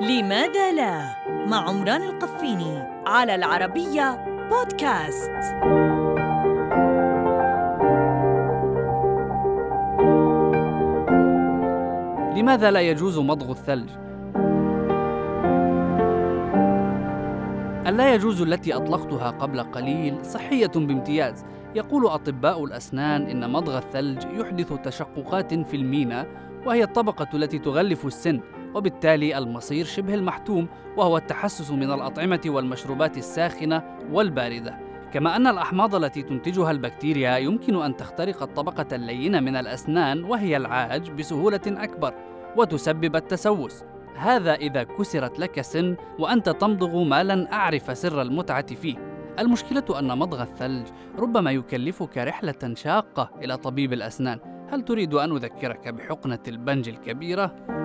لماذا لا؟ مع عمران القفيني على العربية بودكاست. لماذا لا يجوز مضغ الثلج؟ اللا يجوز التي أطلقتها قبل قليل؟ صحية بامتياز. يقول أطباء الأسنان إن مضغ الثلج يحدث تشققات في المينا وهي الطبقة التي تغلف السن. وبالتالي المصير شبه المحتوم وهو التحسس من الأطعمة والمشروبات الساخنة والباردة. كما أن الأحماض التي تنتجها البكتيريا يمكن أن تخترق الطبقة اللينة من الأسنان وهي العاج بسهولة أكبر وتسبب التسوس. هذا إذا كسرت لك سن وأنت تمضغ ما لن أعرف سر المتعة فيه. المشكلة أن مضغ الثلج ربما يكلفك رحلة شاقة إلى طبيب الأسنان. هل تريد أن أذكرك بحقنة البنج الكبيرة؟